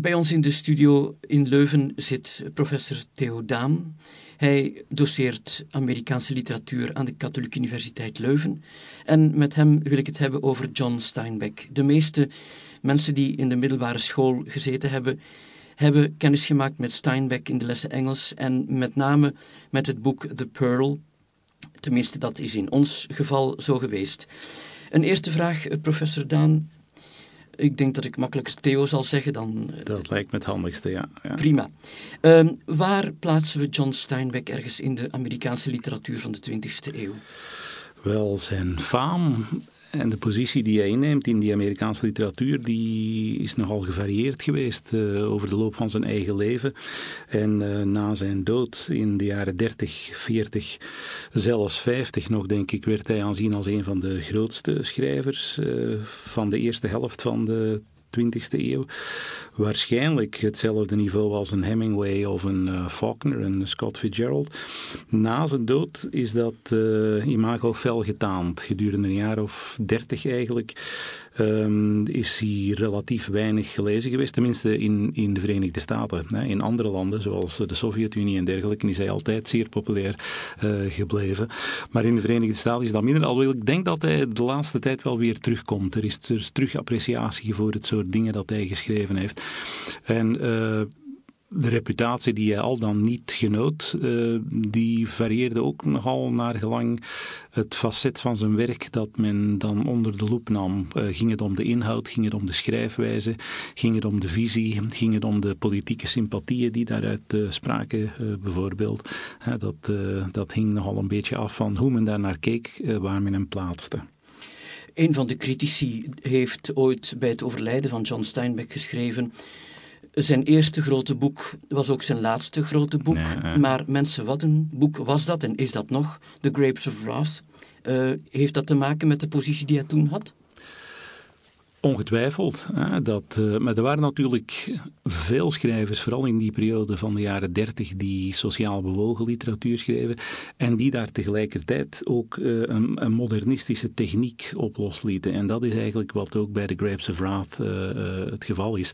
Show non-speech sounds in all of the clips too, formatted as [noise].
Bij ons in de studio in Leuven zit professor Theo Daan. Hij doseert Amerikaanse literatuur aan de Katholieke Universiteit Leuven. En met hem wil ik het hebben over John Steinbeck. De meeste mensen die in de middelbare school gezeten hebben, hebben kennis gemaakt met Steinbeck in de lessen Engels en met name met het boek The Pearl. Tenminste, dat is in ons geval zo geweest. Een eerste vraag, eh, professor Daan. Ik denk dat ik makkelijker Theo zal zeggen dan... Eh, dat lijkt me het handigste, ja. ja. Prima. Ehm, waar plaatsen we John Steinbeck ergens in de Amerikaanse literatuur van de 20e eeuw? Wel, zijn faam en de positie die hij inneemt in die Amerikaanse literatuur, die is nogal gevarieerd geweest uh, over de loop van zijn eigen leven. En uh, na zijn dood in de jaren 30, 40, zelfs 50 nog, denk ik, werd hij aanzien als een van de grootste schrijvers uh, van de eerste helft van de 20e eeuw. Waarschijnlijk hetzelfde niveau als een Hemingway of een uh, Faulkner, een Scott Fitzgerald. Na zijn dood is dat uh, imago fel getaand. Gedurende een jaar of dertig eigenlijk um, is hij relatief weinig gelezen geweest. Tenminste in, in de Verenigde Staten. In andere landen, zoals de Sovjet-Unie en dergelijke, is hij altijd zeer populair uh, gebleven. Maar in de Verenigde Staten is dat minder. Alhoewel ik denk dat hij de laatste tijd wel weer terugkomt. Er is, er is terug appreciatie voor het soort dingen dat hij geschreven heeft. En uh, de reputatie die hij al dan niet genoot, uh, die varieerde ook nogal naar gelang het facet van zijn werk dat men dan onder de loep nam. Uh, ging het om de inhoud, ging het om de schrijfwijze, ging het om de visie, ging het om de politieke sympathieën die daaruit uh, spraken bijvoorbeeld. dat, dat hing nogal een beetje af van hoe men daar naar keek, waar men hem plaatste. Een van de critici heeft ooit bij het overlijden van John Steinbeck geschreven. Zijn eerste grote boek was ook zijn laatste grote boek. Maar mensen, wat een boek was dat en is dat nog? The Grapes of Wrath. Uh, heeft dat te maken met de positie die hij toen had? Ongetwijfeld. Hè, dat, uh, maar er waren natuurlijk veel schrijvers, vooral in die periode van de jaren dertig, die sociaal bewogen literatuur schreven en die daar tegelijkertijd ook uh, een, modernistische techniek op loslieten. En dat is eigenlijk wat ook bij The Grapes of Wrath uh, het geval is.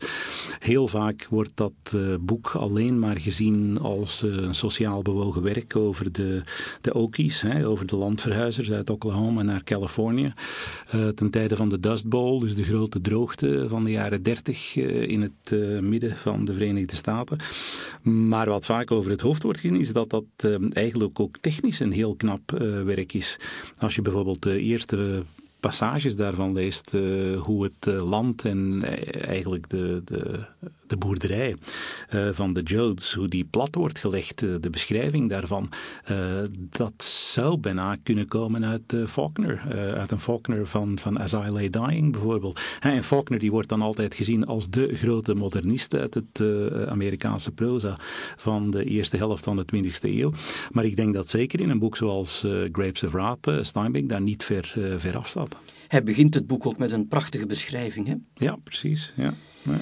Heel vaak wordt dat boek alleen maar gezien als een sociaal bewogen werk over de, de Okies, hè, over de landverhuizers uit Oklahoma naar Californië. ten tijde van de Dust Bowl, dus de grote droogte van de jaren 30 uh, in het uh, midden van de Verenigde Staten. Maar wat vaak over het hoofd wordt gezien, is dat dat uh, eigenlijk ook technisch een heel knap werk is. Als je bijvoorbeeld de eerste passages daarvan leest, hoe het land en eigenlijk de, de de boerderij uh, van de Jodes, hoe die plat wordt gelegd, uh, de beschrijving daarvan, uh, dat zou bijna kunnen komen uit Faulkner, uit een Faulkner van, van As I Lay Dying bijvoorbeeld. En Faulkner die wordt dan altijd gezien als de grote modernist uit het Amerikaanse proza van de eerste helft van de 20e eeuw. Maar ik denk dat zeker in een boek zoals Grapes of Wrath Steinbeck daar niet ver, ver af staat. Hij begint het boek ook met een prachtige beschrijving, hè? Ja, precies. Ja. ja.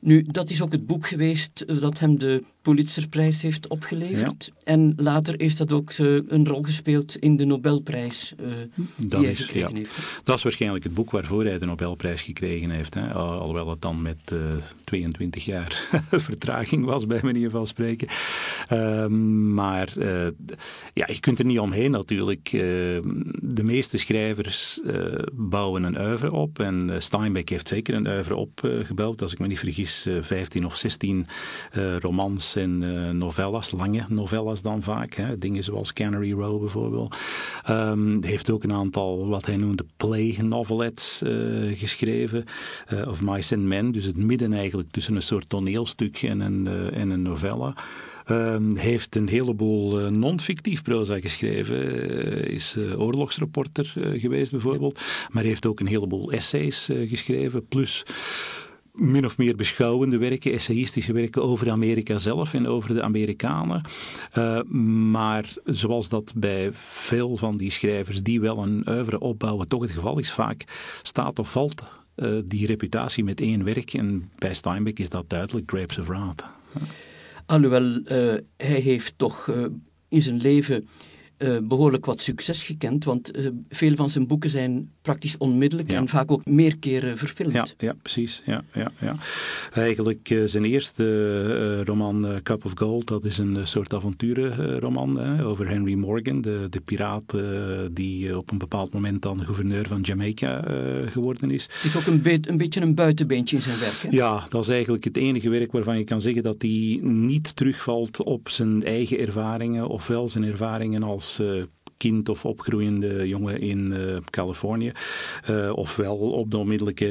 Nu, dat is ook het boek geweest dat hem de Pulitzerprijs heeft opgeleverd. En later heeft dat ook uh, een rol gespeeld in de Nobelprijs uh, die hij gekregen heeft. Dat is waarschijnlijk het boek waarvoor hij de Nobelprijs gekregen heeft. Hè? alhoewel het dan met uh, eh, 22 jaar [laughs] vertraging was, bij manier van spreken. Ehm, maar ja, je kunt er niet omheen natuurlijk. de meeste schrijvers bouwen een oeuvre op. En Steinbeck heeft zeker een oeuvre opgebouwd. Als ik me niet vergis, 15 of 16 romans en uh, novellas, lange novellas dan vaak. Hè, dingen zoals Canary Row bijvoorbeeld. Um, heeft ook een aantal wat hij noemde play novelettes uh, geschreven. Uh, of Mice and Men, dus het midden eigenlijk tussen een soort toneelstuk en een, en een novella. Um, heeft een heleboel uh, non-fictief proza geschreven. Uh, is uh, oorlogsreporter geweest bijvoorbeeld. Maar heeft ook een heleboel essays geschreven. Plus min of meer beschouwende werken, essayistische werken over Amerika zelf en over de Amerikanen. Uh, maar zoals dat bij veel van die schrijvers die wel een oeuvre opbouwen toch het geval is, vaak staat of valt uh, die reputatie met één werk. En bij Steinbeck is dat duidelijk Grapes of Wrath. Alhoewel, uh, hij heeft toch in zijn leven uh, behoorlijk wat succes gekend, want uh, veel van zijn boeken zijn praktisch onmiddellijk en vaak ook meer keren verfilmd. Ja, ja precies. Ja, ja, ja. Eigenlijk uh, zijn eerste roman Cup of Gold, dat is een soort avonturenroman over Henry Morgan, de, de piraat die op een bepaald moment dan gouverneur van Jamaica geworden is. Het is ook een, be een beetje een buitenbeentje in zijn werk. Hè? Ja, dat is eigenlijk het enige werk waarvan je kan zeggen dat hij niet terugvalt op zijn eigen ervaringen, ofwel zijn ervaringen als uh, kind of opgroeiende jongen in uh, Californië, uh, ofwel op de onmiddellijke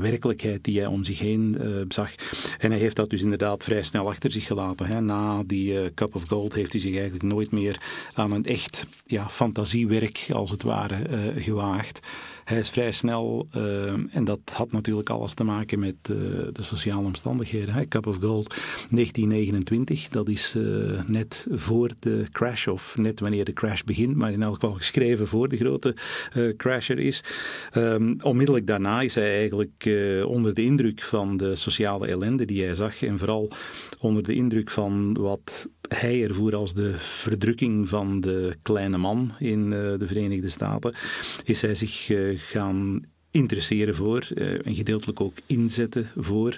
werkelijkheid die hij om zich heen zag. En hij heeft dat dus inderdaad vrij snel achter zich gelaten. Hè. Na die Cup of Gold heeft hij zich eigenlijk nooit meer aan een echt ja, fantasiewerk, als het ware, gewaagd. Hij is vrij snel, uh, en dat had natuurlijk alles te maken met uh, de sociale omstandigheden. Hè. Cup of Gold 1929, dat is uh, net voor de crash, of net wanneer de crash begint, maar in elk geval geschreven voor de grote crasher is. Um, onmiddellijk daarna is hij eigenlijk onder de indruk van de sociale ellende die hij zag, en vooral onder de indruk van wat hij ervoer als de verdrukking van de kleine man in uh, de Verenigde Staten, is hij zich uh, gaan interesseren voor uh, en gedeeltelijk ook inzetten voor uh,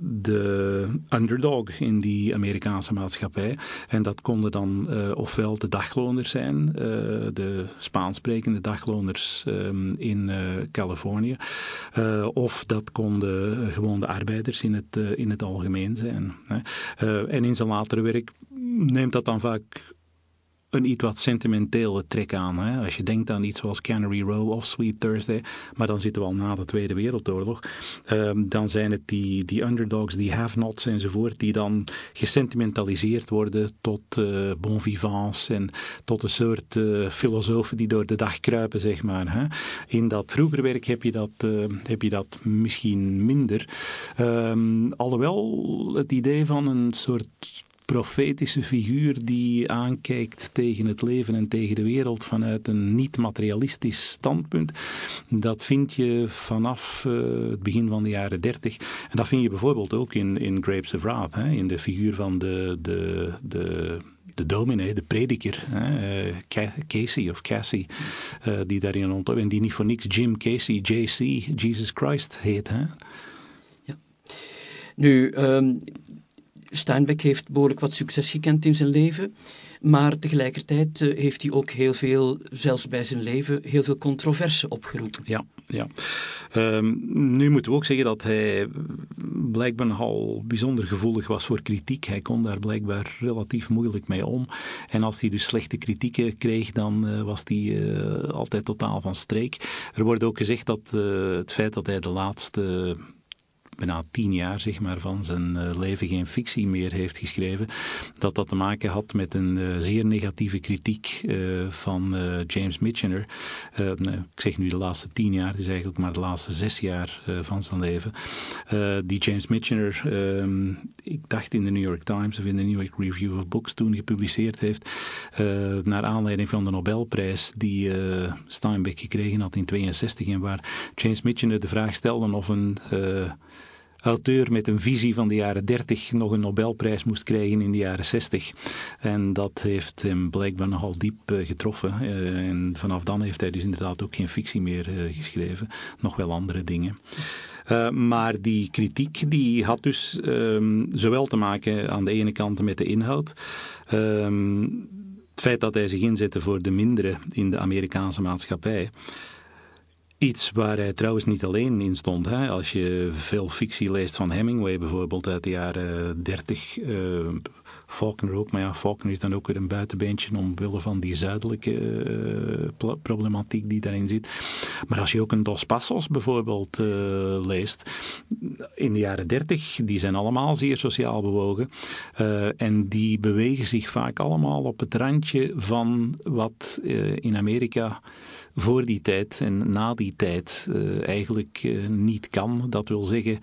de underdog in die Amerikaanse maatschappij. En dat konden dan uh, ofwel de dagloners zijn, de Spaansprekende dagloners um, in Californië, of dat konden gewoon de arbeiders in het, in het algemeen zijn. en in zijn latere werk neemt dat dan vaak een iets wat sentimentele trek aan. Hè? Als je denkt aan iets zoals Canary Row of Sweet Thursday, maar dan zitten we al na de Tweede Wereldoorlog, um, dan zijn het die, die underdogs, die have-nots enzovoort, die dan gesentimentaliseerd worden tot uh, bon vivants en tot een soort uh, filosofen die door de dag kruipen, zeg maar. Hè? In dat vroeger werk heb je dat, uh, heb je dat misschien minder. Um, alhoewel het idee van een soort profetische figuur die aankijkt tegen het leven en tegen de wereld vanuit een niet-materialistisch standpunt. Dat vind je vanaf uh, het begin van de jaren dertig. En dat vind je bijvoorbeeld ook in, in Grapes of Wrath, hè, in de figuur van de, de, de de dominee, de prediker, uh, Casey of Cassie, uh, die daarin rond en die niet voor niks Jim Casey, JC, Jesus Christ heet. Hè? Ja. Nu, um, Steinbeck heeft behoorlijk wat succes gekend in zijn leven, maar tegelijkertijd eh, heeft hij ook heel veel, zelfs bij zijn leven, heel veel controverse opgeroepen. Ja, ja. Um, nu moeten we ook zeggen dat hij blijkbaar al bijzonder gevoelig was voor kritiek. Hij kon daar blijkbaar relatief moeilijk mee om. En als hij dus slechte kritieken kreeg, dan uh, was hij uh, altijd totaal van streek. Er wordt ook gezegd dat het feit dat hij de laatste bijna tien jaar zeg maar, van zijn uh, leven geen fictie meer heeft geschreven, dat dat te maken had met een uh, zeer negatieve kritiek uh, van James Michener. Nou, ik zeg nu de laatste tien jaar, het is eigenlijk maar de laatste zes jaar van zijn leven. die James Michener, ehm, ik dacht in de New York Times of in de New York Review of Books toen gepubliceerd heeft, naar aanleiding van de Nobelprijs die Steinbeck gekregen had in 62 en waar James Michener de vraag stelde of een auteur met een visie van de jaren 30 nog een Nobelprijs moest krijgen in de jaren 60. En dat heeft hem blijkbaar nogal diep uh, getroffen. Uh, en vanaf dan heeft hij dus inderdaad ook geen fictie meer uh, geschreven. Nog wel andere dingen. maar die kritiek die had dus um, zowel te maken aan de ene kant met de inhoud. Um, het feit dat hij zich inzette voor de mindere in de Amerikaanse maatschappij. Iets waar hij trouwens niet alleen in stond. Hè. Als je veel fictie leest van Hemingway bijvoorbeeld uit de jaren 30, uh, Faulkner ook. Maar ja, Faulkner is dan ook weer een buitenbeentje omwille van die zuidelijke uh, problematiek die daarin zit. Maar als je ook een Dos Passos bijvoorbeeld leest, in de jaren 30, die zijn allemaal zeer sociaal bewogen. En die bewegen zich vaak allemaal op het randje van wat in Amerika voor die tijd en na die tijd uh, eigenlijk uh, niet kan. Dat wil zeggen,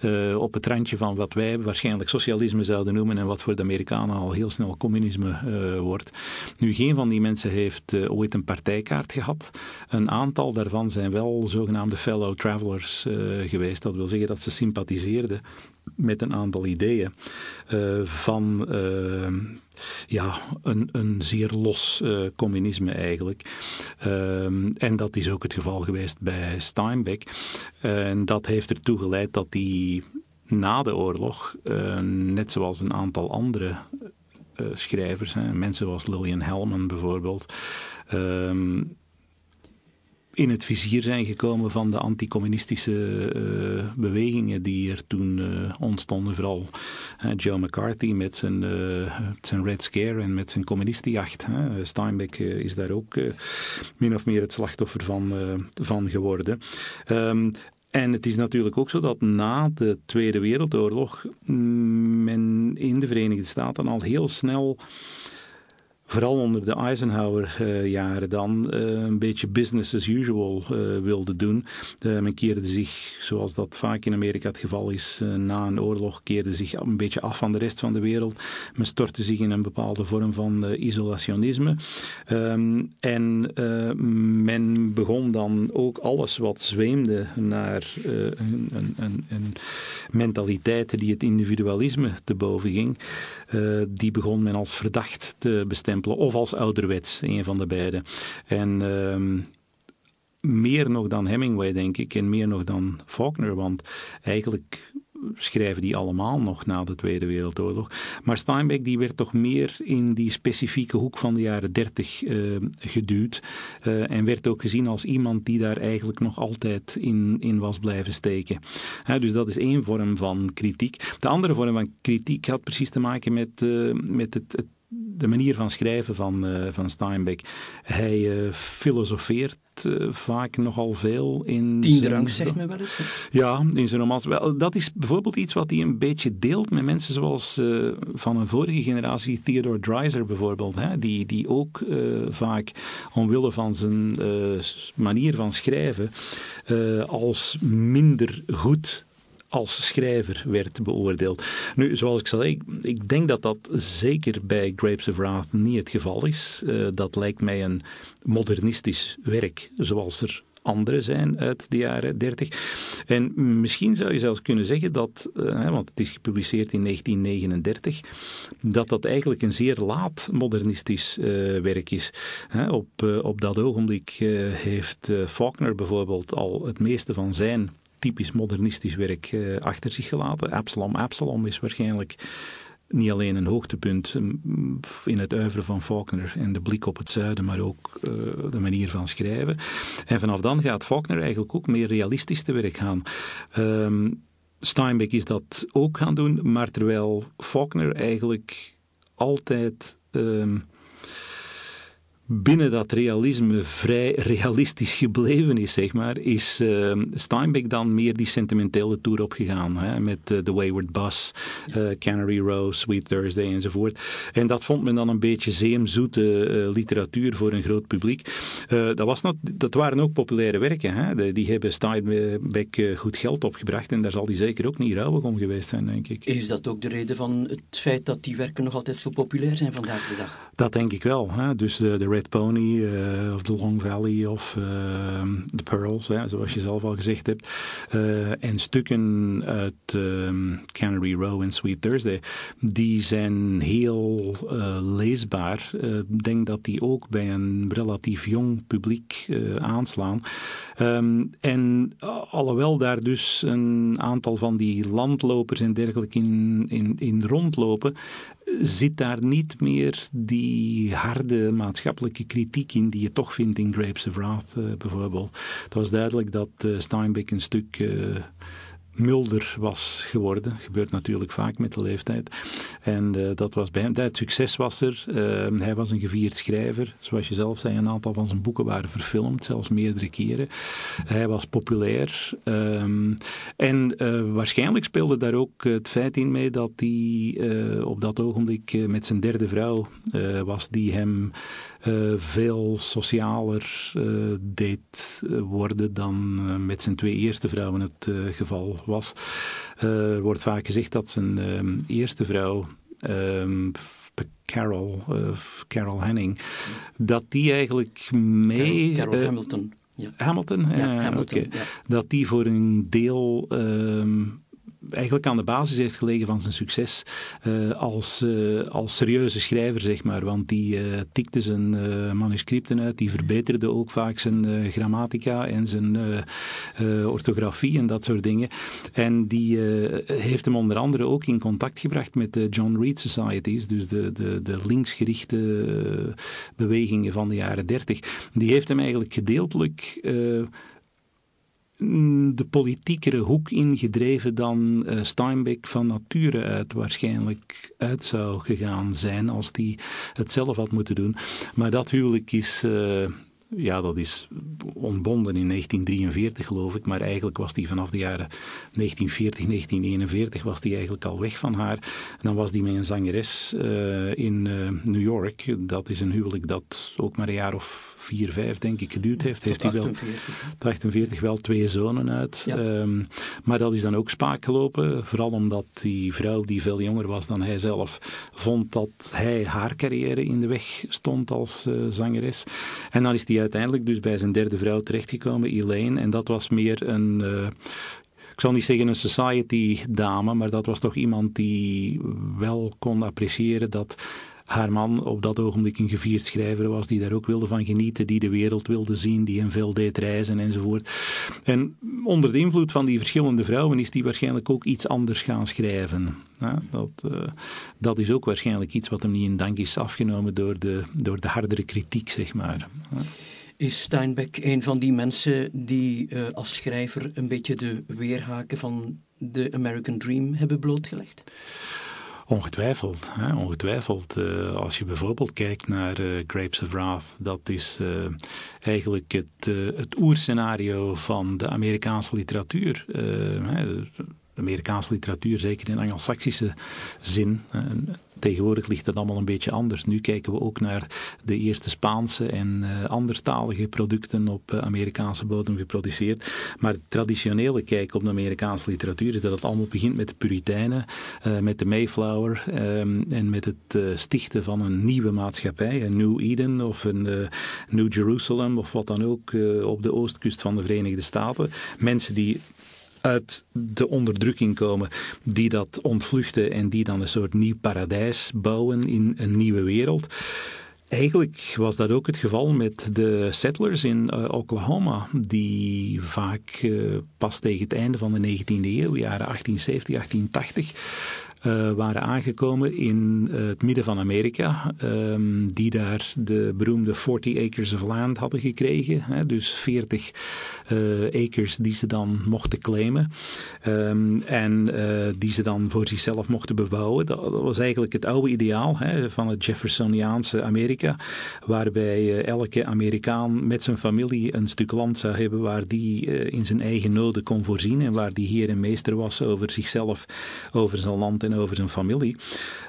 uh, op het randje van wat wij waarschijnlijk socialisme zouden noemen en wat voor de Amerikanen al heel snel communisme wordt. Nu, geen van die mensen heeft ooit een partijkaart gehad. Een aantal daarvan zijn wel zogenaamde fellow travelers geweest. Dat wil zeggen dat ze sympathiseerden met een aantal ideeën van ja, een, een zeer los uh, communisme eigenlijk. En dat is ook het geval geweest bij Steinbeck. en dat heeft ertoe geleid dat hij na de oorlog, net zoals een aantal andere schrijvers, hè, mensen zoals Lillian Hellman bijvoorbeeld, in het vizier zijn gekomen van de anticommunistische uh, bewegingen die er toen uh, ontstonden. Vooral Joe McCarthy met zijn, zijn Red Scare en met zijn communistenjacht. Steinbeck is daar ook min of meer het slachtoffer van, van geworden. Um, en het is natuurlijk ook zo dat na de Tweede Wereldoorlog mm, men in de Verenigde Staten al heel snel vooral onder de Eisenhower-jaren dan, eh, een beetje business as usual eh, wilde doen. Eh, men keerde zich, zoals dat vaak in Amerika het geval is, na een oorlog, keerde zich een beetje af van de rest van de wereld. Men stortte zich in een bepaalde vorm van isolationisme. Ehm, en men begon dan ook alles wat zweemde naar een, een, een, een mentaliteit die het individualisme te boven ging, die begon men als verdacht te bestempelen of als ouderwets, een van de beide. En uh, meer nog dan Hemingway, denk ik, en meer nog dan Faulkner, want eigenlijk schrijven die allemaal nog na de Tweede Wereldoorlog. Maar Steinbeck die werd toch meer in die specifieke hoek van de jaren dertig uh, geduwd uh, en werd ook gezien als iemand die daar eigenlijk nog altijd in, in was blijven steken. dus dat is één vorm van kritiek. De andere vorm van kritiek had precies te maken met, uh, met het, het de manier van schrijven van, uh, van Steinbeck. Hij uh, filosofeert uh, vaak nogal veel in. Tiende rang, zegt men wel eens. Ja, in zijn romans. Wel, dat is bijvoorbeeld iets wat hij een beetje deelt met mensen zoals van een vorige generatie, Theodore Dreiser bijvoorbeeld. Hè, die, die ook vaak omwille van zijn manier van schrijven als minder goed als schrijver werd beoordeeld. Nu, zoals ik zei, ik, denk dat dat zeker bij Grapes of Wrath niet het geval is. Uh, dat lijkt mij een modernistisch werk, zoals er andere zijn uit de jaren 30. En misschien zou je zelfs kunnen zeggen dat, uh, want het is gepubliceerd in 1939, dat dat eigenlijk een zeer laat modernistisch uh, werk is. op, op dat ogenblik heeft Faulkner bijvoorbeeld al het meeste van zijn typisch modernistisch werk uh, achter zich gelaten. Absalom Absalom is waarschijnlijk niet alleen een hoogtepunt mm, in het uiveren van Faulkner en de blik op het zuiden, maar ook uh, de manier van schrijven. En vanaf dan gaat Faulkner eigenlijk ook meer realistisch te werk gaan. Um, Steinbeck is dat ook gaan doen, maar terwijl Faulkner eigenlijk altijd um, binnen dat realisme vrij realistisch gebleven is, zeg maar, is uh, Steinbeck dan meer die sentimentele tour opgegaan. Hè, met uh, The Wayward Bus, uh, Canary Row, Sweet Thursday enzovoort. En dat vond men dan een beetje zeemzoete literatuur voor een groot publiek. dat, was not, dat waren ook populaire werken. Hè. De, die hebben Steinbeck goed geld opgebracht en daar zal hij zeker ook niet rouwig om geweest zijn, denk ik. Is dat ook de reden van het feit dat die werken nog altijd zo populair zijn vandaag de dag? Dat denk ik wel. Hè. Dus de, de Pony uh, of The Long Valley of uh, The Pearls, hè, zoals je zelf al gezegd hebt. Uh, en stukken uit um, Canary Row en Sweet Thursday, die zijn heel leesbaar. Ik denk dat die ook bij een relatief jong publiek aanslaan. Um, en alhoewel daar dus een aantal van die landlopers en dergelijke in, in rondlopen, zit daar niet meer die harde maatschappelijke kritiek in die je toch vindt in Grapes of Wrath uh, bijvoorbeeld. Het was duidelijk dat uh, Steinbeck een stuk uh, milder was geworden. Gebeurt natuurlijk vaak met de leeftijd. En uh, dat was bij hem. Het succes was er. Uh, hij was een gevierd schrijver. Zoals je zelf zei, een aantal van zijn boeken waren verfilmd, zelfs meerdere keren. Hij was populair. Um, en uh, waarschijnlijk speelde daar ook het feit in mee dat hij op dat ogenblik met zijn derde vrouw was, die hem veel socialer deed worden dan met zijn twee eerste vrouwen het geval was. er wordt vaak gezegd dat zijn eerste vrouw ehm, Carol, Carol Henning, dat die eigenlijk mee... Carol, Hamilton. Ja. Hamilton? Ja, Hamilton Dat die voor een deel ehm, eigenlijk aan de basis heeft gelegen van zijn succes uh, als, uh, als serieuze schrijver, zeg maar. Want die uh, tikte zijn manuscripten uit, die verbeterde ook vaak zijn grammatica en zijn orthografie en dat soort dingen. En die heeft hem onder andere ook in contact gebracht met de John Reed Societies, dus de, de, de linksgerichte bewegingen van de jaren dertig. Die heeft hem eigenlijk gedeeltelijk de politiekere hoek ingedreven dan uh, Steinbeck van nature uit waarschijnlijk uit zou gegaan zijn als hij het zelf had moeten doen. Maar dat huwelijk is, uh, ja, dat is ontbonden in 1943 geloof ik, maar eigenlijk was die vanaf de jaren 1940, 1941 was die eigenlijk al weg van haar. En dan was die met een zangeres uh, in New York. Dat is een huwelijk dat ook maar een jaar of vier, vijf denk ik geduurd heeft. heeft hij wel, 48 wel twee zonen uit. Um, maar dat is dan ook spaak gelopen. Vooral omdat die vrouw, die veel jonger was dan hij zelf, vond dat hij haar carrière in de weg stond als uh, zangeres. En dan is hij uiteindelijk dus bij zijn derde vrouw terechtgekomen, Elaine. En dat was meer een... Uh, ik zal niet zeggen een society dame, maar dat was toch iemand die wel kon appreciëren dat haar man op dat ogenblik een gevierd schrijver was, die daar ook wilde van genieten, die de wereld wilde zien, die hem veel deed reizen enzovoort. En onder de invloed van die verschillende vrouwen is die waarschijnlijk ook iets anders gaan schrijven. Dat, uh, dat is ook waarschijnlijk iets wat hem niet in dank is afgenomen door de, door de hardere kritiek, zeg maar. Is Steinbeck een van die mensen die uh, als schrijver een beetje de weerhaken van de American Dream hebben blootgelegd? Ongetwijfeld. Hè, ongetwijfeld. Uh, als je bijvoorbeeld kijkt naar uh, Grapes of Wrath, dat is eigenlijk het, het oerscenario van de Amerikaanse literatuur. de Amerikaanse literatuur, zeker in Anglo-Saxische zin. Tegenwoordig ligt dat allemaal een beetje anders. Nu kijken we ook naar de eerste Spaanse en uh, anderstalige producten op uh, Amerikaanse bodem geproduceerd. Maar het traditionele kijk op de Amerikaanse literatuur is dat het allemaal begint met de Puritijnen, uh, met de Mayflower en met het stichten van een nieuwe maatschappij, een New Eden of een New Jerusalem of wat dan ook op de oostkust van de Verenigde Staten. Mensen die uit de onderdrukking komen, die dat ontvluchten en die dan een soort nieuw paradijs bouwen in een nieuwe wereld. Eigenlijk was dat ook het geval met de settlers in uh, Oklahoma, die vaak uh, pas tegen het einde van de 19e eeuw, jaren 1870, 1880, uh, waren aangekomen in uh, het midden van Amerika, um, die daar de beroemde 40 acres of land hadden gekregen. Hè, dus 40 uh, eh, acres die ze dan mochten claimen um, en die ze dan voor zichzelf mochten bebouwen. Dat, dat was eigenlijk het oude ideaal hè, van het Jeffersoniaanse Amerika, waarbij elke Amerikaan met zijn familie een stuk land zou hebben waar die in zijn eigen noden kon voorzien en waar die heer en meester was over zichzelf, over zijn land en over zijn familie.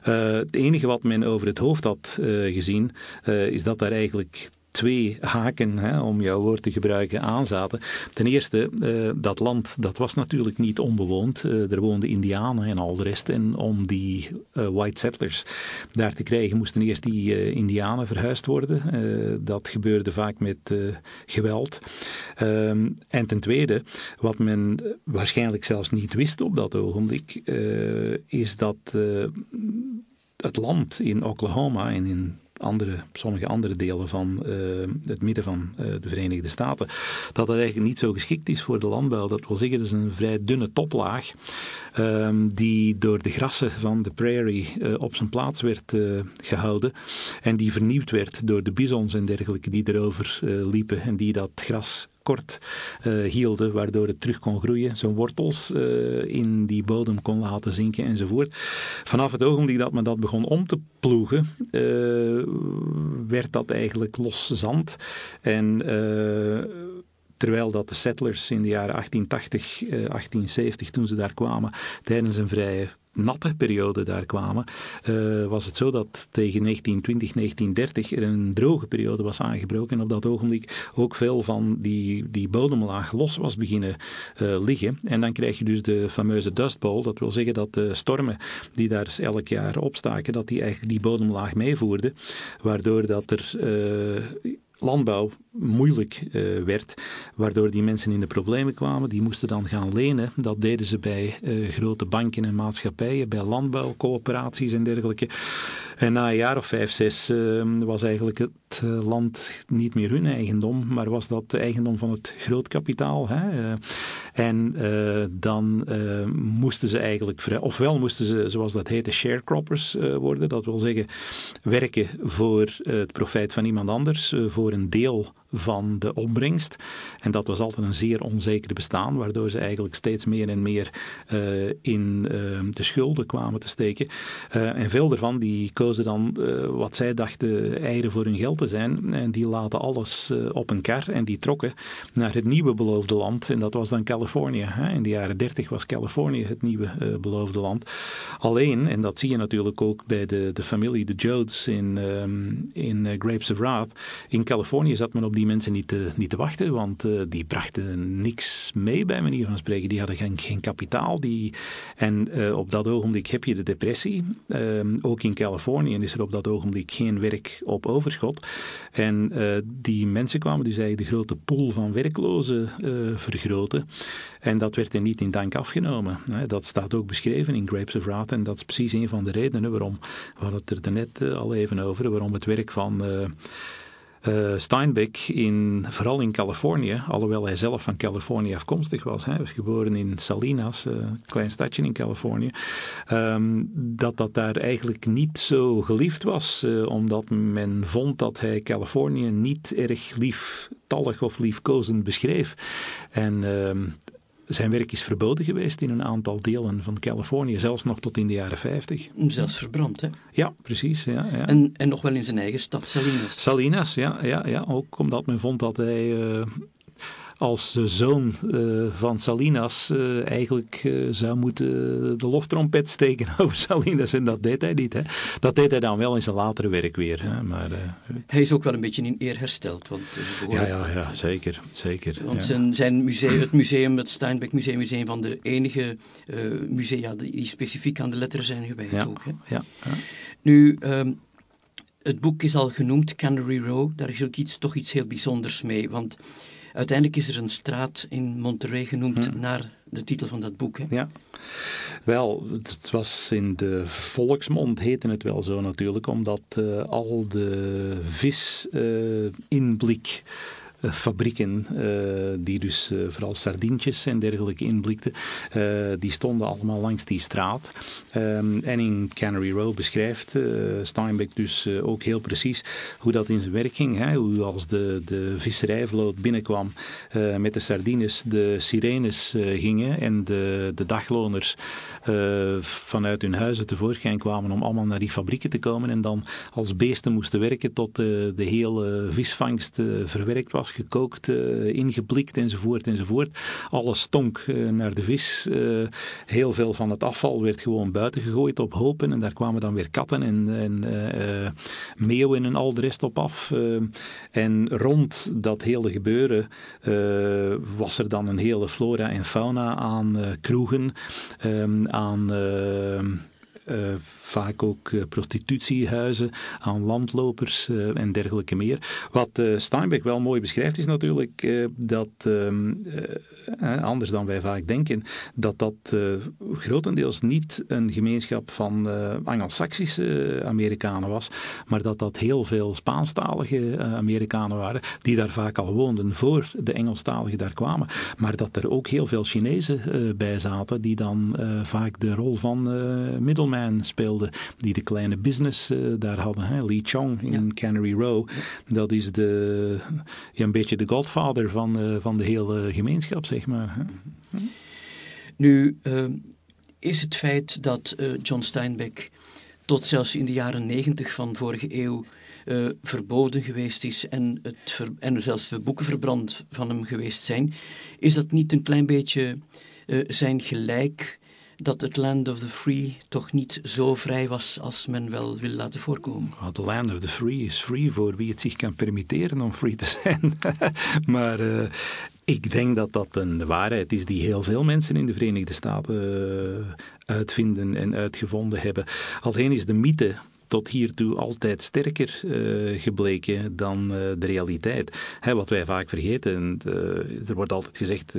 Uh, het enige wat men over het hoofd had uh, gezien, uh, is dat daar eigenlijk twee haken, hè, om jouw woord te gebruiken, aanzaten. Ten eerste, uh, dat land dat was natuurlijk niet onbewoond. Uh, er woonden Indianen en al de rest. En om die uh, white settlers daar te krijgen, moesten eerst die Indianen verhuisd worden. dat gebeurde vaak met geweld. Ehm, en ten tweede, wat men waarschijnlijk zelfs niet wist op dat ogenblik, is dat het land in Oklahoma en in andere, sommige andere delen van uh, het midden van uh, de Verenigde Staten, dat het eigenlijk niet zo geschikt is voor de landbouw. Dat wil zeggen, het is een vrij dunne toplaag um, die door de grassen van de prairie uh, op zijn plaats werd gehouden en die vernieuwd werd door de bisons en dergelijke die erover liepen en die dat gras kort uh, hielden, waardoor het terug kon groeien, zijn wortels uh, in die bodem kon laten zinken enzovoort. Vanaf het ogenblik dat men dat begon om te ploegen, uh, werd dat eigenlijk los zand. En terwijl dat de settlers in de jaren 1880, 1870, toen ze daar kwamen, tijdens een vrij natte periode daar kwamen, uh, was het zo dat tegen 1920, 1930 er een droge periode was aangebroken. En op dat ogenblik ook veel van die, die bodemlaag los was beginnen uh, liggen. En dan krijg je dus de fameuze Dust Bowl. Dat wil zeggen dat de stormen die daar elk jaar opstaken, dat die eigenlijk die bodemlaag meevoerden. Waardoor dat er landbouw moeilijk uh, werd, waardoor die mensen in de problemen kwamen. Die moesten dan gaan lenen. Dat deden ze bij uh, grote banken en maatschappijen, bij landbouwcoöperaties en dergelijke. En na een jaar of vijf, zes uh, was eigenlijk het land niet meer hun eigendom, maar was dat eigendom van het grootkapitaal. Hè? en dan moesten ze eigenlijk, ofwel moesten ze, zoals dat heette, sharecroppers worden. Dat wil zeggen werken voor het profijt van iemand anders, voor een deel van de opbrengst. En dat was altijd een zeer onzeker bestaan, waardoor ze eigenlijk steeds meer en meer uh, in uh, de schulden kwamen te steken. Uh, en veel daarvan die kozen dan wat zij dachten eieren voor hun geld te zijn. En die laten alles op een kar en die trokken naar het nieuwe beloofde land. En dat was dan Californië. Hè. In de jaren 30 was Californië het nieuwe beloofde land. Alleen, en dat zie je natuurlijk ook bij de, de familie de Jodes in, um, in Grapes of Wrath. In Californië zat men op die die mensen niet te, niet te wachten, want uh, die brachten niks mee, bij manier van spreken. Die hadden geen, geen kapitaal. Die, en uh, op dat ogenblik heb je de depressie. Uh, ook in Californië is er op dat ogenblik geen werk op overschot. En eh, die mensen kwamen dus eigenlijk de grote pool van werklozen vergroten. En dat werd er niet in dank afgenomen. Dat staat ook beschreven in Grapes of Wrath. En dat is precies een van de redenen waarom, we hadden het er net al even over, waarom het werk van Steinbeck, in, vooral in Californië, alhoewel hij zelf van Californië afkomstig was, hij was geboren in Salinas, een uh, klein stadje in Californië, um, dat dat daar eigenlijk niet zo geliefd was, uh, omdat men vond dat hij Californië niet erg lieftallig of liefkozend beschreef. En um, zijn werk is verboden geweest in een aantal delen van Californië, zelfs nog tot in de jaren 50. Zelfs verbrand, hè? Ja, precies. Ja, ja. En, en nog wel in zijn eigen stad, Salinas. Salinas, ja, ja, ja ook omdat men vond dat hij uh, als zoon uh, van Salinas uh, eigenlijk uh, zou moeten de loftrompet steken [laughs] over Salinas. En dat deed hij niet. Hè. Dat deed hij dan wel in zijn latere werk weer. Hè. Maar, hij is ook wel een beetje in eer hersteld. Want, ja, ja, ja, zeker. zeker want ja. zijn, zijn museum, het museum, het Steinbeck Museum, is een van de enige musea die specifiek aan de letteren zijn gewijd. Ja, ook, hè. Ja, ja. Nu... Um, het boek is al genoemd, Canary Row. Daar is ook iets, toch iets heel bijzonders mee. Want Uiteindelijk is er een straat in Monterrey genoemd hmm. naar de titel van dat boek. Hè? Ja, wel, het was in de volksmond heette het wel zo natuurlijk, omdat uh, al de visinblik. Uh, eh, fabrieken, uh, die dus uh, vooral sardientjes en dergelijke inblikten, die stonden allemaal langs die straat. Um, en in Canary Row beschrijft Steinbeck dus ook heel precies hoe dat in zijn werk ging. Hè? Hoe als de, de visserijvloot binnenkwam met de sardines, de sirenes gingen en de, de dagloners vanuit hun huizen tevoorschijn kwamen om allemaal naar die fabrieken te komen en dan als beesten moesten werken tot de hele visvangst verwerkt was gekookt, uh, ingeblikt enzovoort enzovoort. Alles stonk uh, naar de vis. Uh, heel veel van het afval werd gewoon buiten gegooid op hopen en daar kwamen dan weer katten en, en meeuwen en al de rest op af. en rond dat hele gebeuren was er dan een hele flora en fauna aan kroegen, ehm, aan uh, vaak ook uh, prostitutiehuizen aan landlopers uh, en dergelijke meer. Wat Steinbeck wel mooi beschrijft is natuurlijk dat, ehm, anders dan wij vaak denken, dat dat grotendeels niet een gemeenschap van Anglo-Saxische Amerikanen was, maar dat dat heel veel Spaanstalige Amerikanen waren, die daar vaak al woonden voor de Engelstaligen daar kwamen, maar dat er ook heel veel Chinezen bij zaten, die dan vaak de rol van middelman speelde, die de kleine business daar hadden. Hè? Lee Chong in ja. Canary Row. Dat is de, ja, een beetje de godfather van, van de hele gemeenschap, zeg maar. Hè? Nu, uh, is het feit dat John Steinbeck tot zelfs in de jaren negentig van vorige eeuw uh, verboden geweest is en, het ver, en zelfs de boeken verbrand van hem geweest zijn, is dat niet een klein beetje zijn gelijk dat het Land of the Free toch niet zo vrij was als men wel wil laten voorkomen. The Land of the Free is free voor wie het zich kan permitteren om free te zijn. [laughs] maar uh, ik denk dat dat een waarheid is die heel veel mensen in de Verenigde Staten uh, uitvinden en uitgevonden hebben. Alleen is de mythe tot hiertoe altijd sterker uh, gebleken dan uh, de realiteit. Hè, wat wij vaak vergeten, er wordt altijd gezegd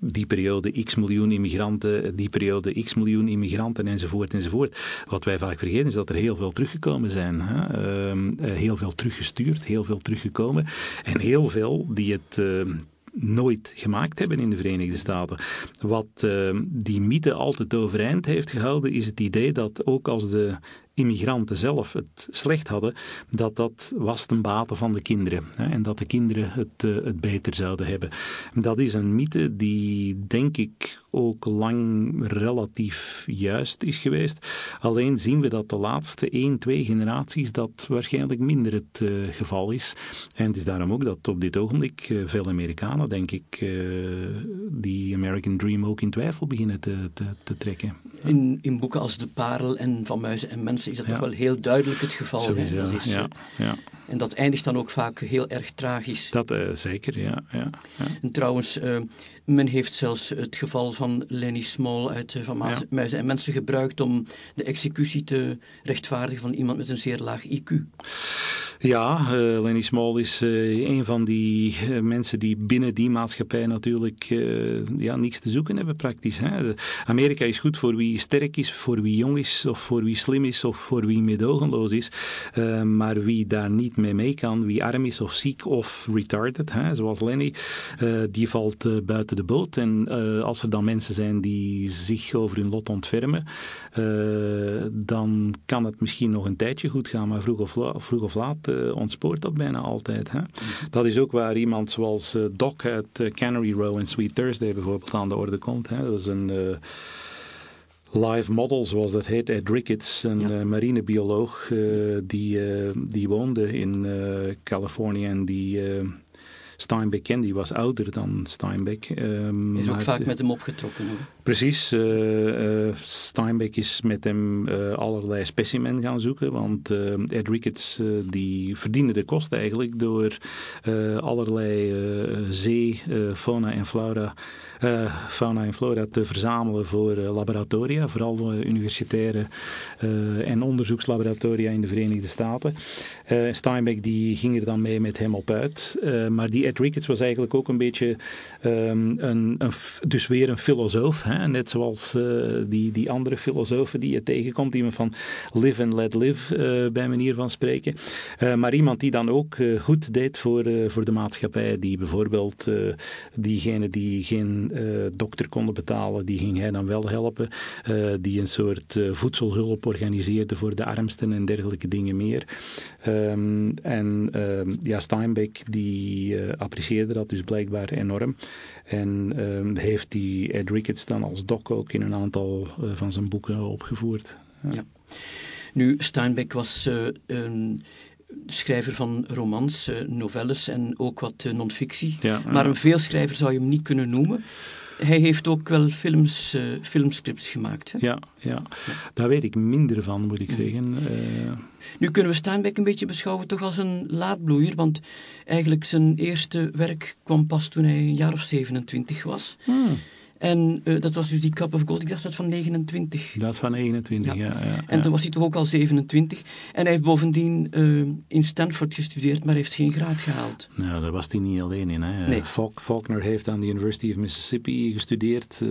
die periode x miljoen immigranten, die periode x miljoen immigranten enzovoort enzovoort. Wat wij vaak vergeten is dat er heel veel teruggekomen zijn. Hè? heel veel teruggestuurd, heel veel teruggekomen en heel veel die het nooit gemaakt hebben in de Verenigde Staten. Wat uh, die mythe altijd overeind heeft gehouden, is het idee dat ook als de immigranten zelf het slecht hadden, dat dat was ten bate van de kinderen. Hè, en dat de kinderen het, uh, het beter zouden hebben. Dat is een mythe die, denk ik, ook lang relatief juist is geweest. Alleen zien we dat de laatste één, twee generaties dat waarschijnlijk minder het uh, geval is. En het is daarom ook dat op dit ogenblik uh, veel Amerikanen, denk ik, die American Dream ook in twijfel beginnen te, te, te trekken. In, in boeken als De Parel en Van Muizen en Mensen is dat toch wel heel duidelijk het geval. Sowieso, dat is, ja, ja. En dat eindigt dan ook vaak heel erg tragisch. Dat uh, zeker, ja. ja, ja. En trouwens, uh, men heeft zelfs het geval van Lenny Small uit uh, Van Maas, Muizen en Mensen gebruikt om de executie te rechtvaardigen van iemand met een zeer laag IQ. Ja, Lenny Small is een van die mensen die binnen die maatschappij natuurlijk ja, niks te zoeken hebben praktisch. Hè. Amerika is goed voor wie sterk is, voor wie jong is, of voor wie slim is, of voor wie medogenloos is. maar wie daar niet mee mee kan, wie arm is of ziek of retarded, hè, zoals Lenny, die valt buiten de boot. En als er dan mensen zijn die zich over hun lot ontfermen, dan kan het misschien nog een tijdje goed gaan, maar vroeg of, vroeg of laat ontspoort dat bijna altijd. Hè? Dat is ook waar iemand zoals Doc uit Cannery Row en Sweet Thursday bijvoorbeeld aan de orde komt. Hè? Dat is een live model, zoals dat heet, Ed Ricketts, een ja. marinebioloog die, die woonde in Californië en die Steinbeck. Die was ouder dan Steinbeck. Um, is ook vaak met hem opgetrokken. Hoor. Precies. Uh, uh, Steinbeck is met hem uh, allerlei specimen gaan zoeken. Want Ed Ricketts die verdiende de kosten eigenlijk door allerlei zee, fauna en flora fauna en flora te verzamelen voor laboratoria, vooral uh, universitaire en onderzoekslaboratoria in de Verenigde Staten. Steinbeck die ging er dan mee met hem op uit. maar die Ed Ricketts was eigenlijk ook een beetje um, een, een, dus weer een filosoof, hè? net zoals die, die andere filosofen die je tegenkomt, iemand van live and let live, bij manier van spreken. maar iemand die dan ook goed deed voor, voor de maatschappij, die bijvoorbeeld diegene die geen dokter konden betalen, die ging hij dan wel helpen. Die een soort voedselhulp organiseerde voor de armsten en dergelijke dingen meer. Um, en um, ja, Steinbeck die apprecieerde dat dus blijkbaar enorm. En um, heeft die Ed Ricketts dan als doc ook in een aantal van zijn boeken opgevoerd. Ja. ja. Nu, Steinbeck was een schrijver van romans, novelles en ook wat non-fictie. Ja, maar een veelschrijver zou je hem niet kunnen noemen. Hij heeft ook wel films, uh, filmscripts gemaakt. Hè? Ja, ja, daar weet ik minder van, moet ik zeggen. Uh... Nu kunnen we Steinbeck een beetje beschouwen toch als een laadbloeier, want eigenlijk zijn eerste werk kwam pas toen hij een jaar of 27 was. Hmm. En uh, dat was dus die Cup of Gold, ik dacht dat van 29. Dat is van 29, ja. ja, ja en toen was hij toch ook al 27. En hij heeft bovendien uh, in Stanford gestudeerd, maar heeft geen graad gehaald. Nou, daar was hij niet alleen in. Hè. Nee. Faulkner heeft aan de University of Mississippi gestudeerd.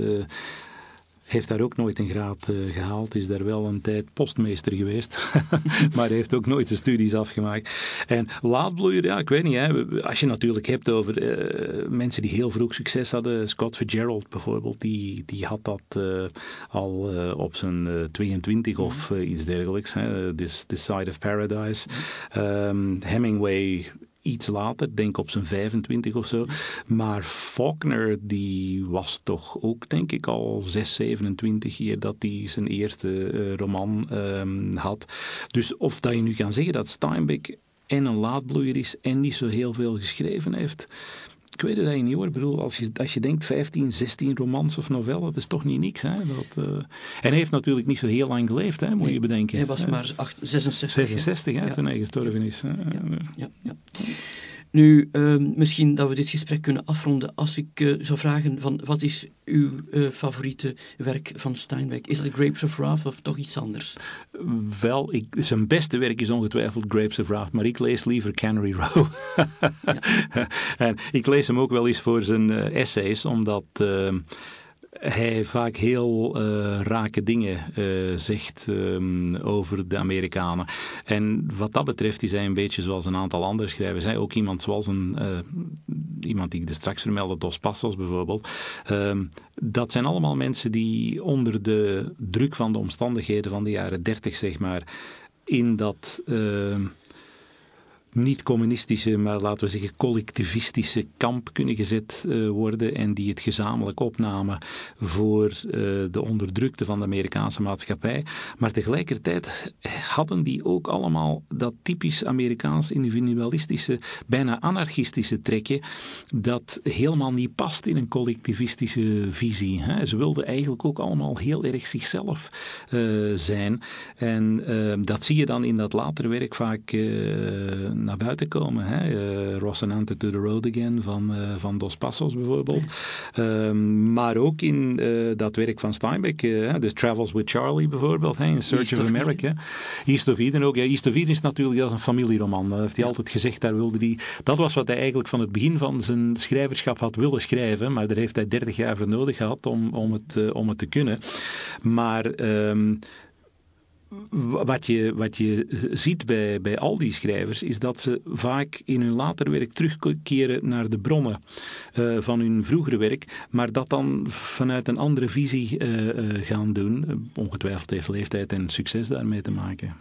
Heeft daar ook nooit een graad uh, gehaald, is daar wel een tijd postmeester geweest, [laughs] maar heeft ook nooit zijn studies afgemaakt. En laadbloeier, ja, ik weet niet, hè, als je natuurlijk hebt over uh, mensen die heel vroeg succes hadden, Scott Fitzgerald bijvoorbeeld, die, die had dat uh, al op zijn 22 of iets dergelijks, hè, This, This Side of Paradise. Um, Hemingway iets later, denk op zijn 25 of zo. Maar Faulkner, die was toch ook, denk ik, al 6, 27 keer dat hij zijn eerste uh, roman um, had. Dus of dat je nu kan zeggen dat Steinbeck en een laadbloeier is en niet zo heel veel geschreven heeft Ik weet het eigenlijk niet hoor. Ik bedoel, als je, als je denkt 15, 16 romans of novellen, dat is toch niet niks. Hè? Dat, uh... En hij heeft natuurlijk niet zo heel lang geleefd, hè, moet je bedenken. Hij was maar 8, 66. 66 hè, toen hij gestorven is. Ja, ja, ja. Nu, uh, misschien dat we dit gesprek kunnen afronden als ik uh, zou vragen van wat is uw uh, favoriete werk van Steinbeck? Is het Grapes of Wrath of toch iets anders? Wel, ik, zijn beste werk is ongetwijfeld Grapes of Wrath, maar ik lees liever Cannery Row. [laughs] en ik lees hem ook wel eens voor zijn uh, essays, omdat ehm, hij vaak heel uh, rake dingen uh, zegt um, over de Amerikanen. En wat dat betreft is hij een beetje zoals een aantal andere schrijvers. Hij ook iemand zoals een, uh, iemand die ik er straks vermeldde, Dos Passos bijvoorbeeld. Um, dat zijn allemaal mensen die onder de druk van de omstandigheden van de jaren dertig, zeg maar, in dat niet-communistische, maar laten we zeggen collectivistische kamp kunnen gezet uh, worden en die het gezamenlijk opnamen voor uh, de onderdrukte van de Amerikaanse maatschappij. Maar tegelijkertijd hadden die ook allemaal dat typisch Amerikaans individualistische, bijna anarchistische trekje dat helemaal niet past in een collectivistische visie. Hè. Ze wilden eigenlijk ook allemaal heel erg zichzelf uh, zijn. En dat zie je dan in dat latere werk vaak naar buiten komen. Hè? Uh, Rocinante to the Road Again van, uh, van Dos Passos bijvoorbeeld. Um, maar ook in uh, dat werk van Steinbeck, The Travels with Charlie bijvoorbeeld? In Search of, America. East of Eden ook. Ja, East of Eden is natuurlijk dat een familieroman. Dat heeft hij altijd gezegd, daar wilde hij... Dat was wat hij eigenlijk van het begin van zijn schrijverschap had willen schrijven, maar daar heeft hij 30 jaar voor nodig gehad om, om, het, om het te kunnen. Maar... Um, wat je, wat je ziet bij, bij al die schrijvers, is dat ze vaak in hun later werk terugkeren naar de bronnen uh, van hun vroegere werk, maar dat dan vanuit een andere visie uh, uh, gaan doen. Ongetwijfeld heeft leeftijd en succes daarmee te maken.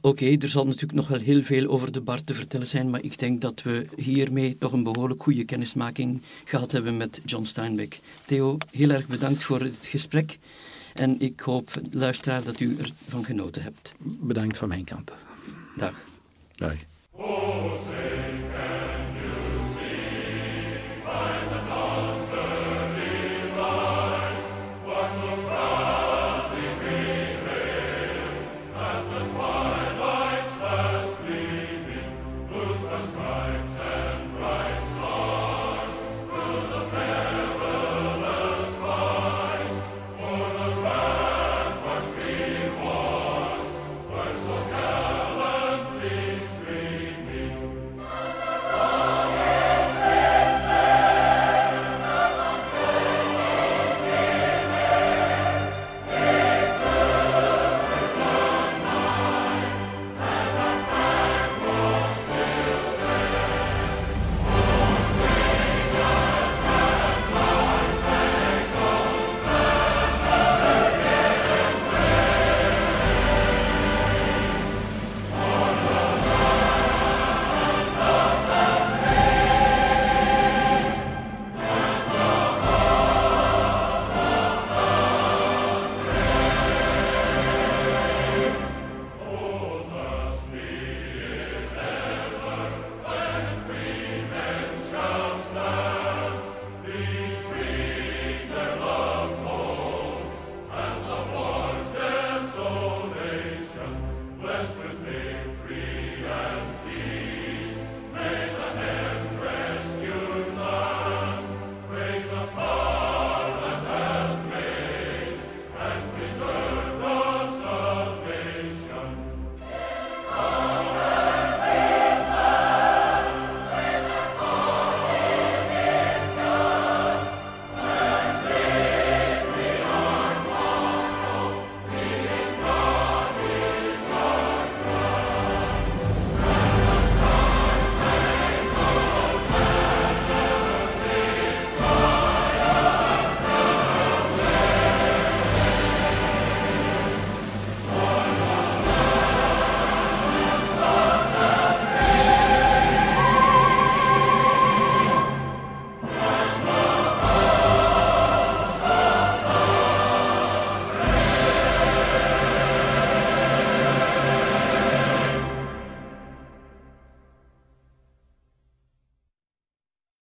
Oké, er zal natuurlijk nog wel heel veel over de bar te vertellen zijn, maar ik denk dat we hiermee toch een behoorlijk goede kennismaking gehad hebben met John Steinbeck. Theo, heel erg bedankt voor het gesprek. En ik hoop, luisteraar, dat u ervan genoten hebt. Bedankt van mijn kant. Dag. Dag.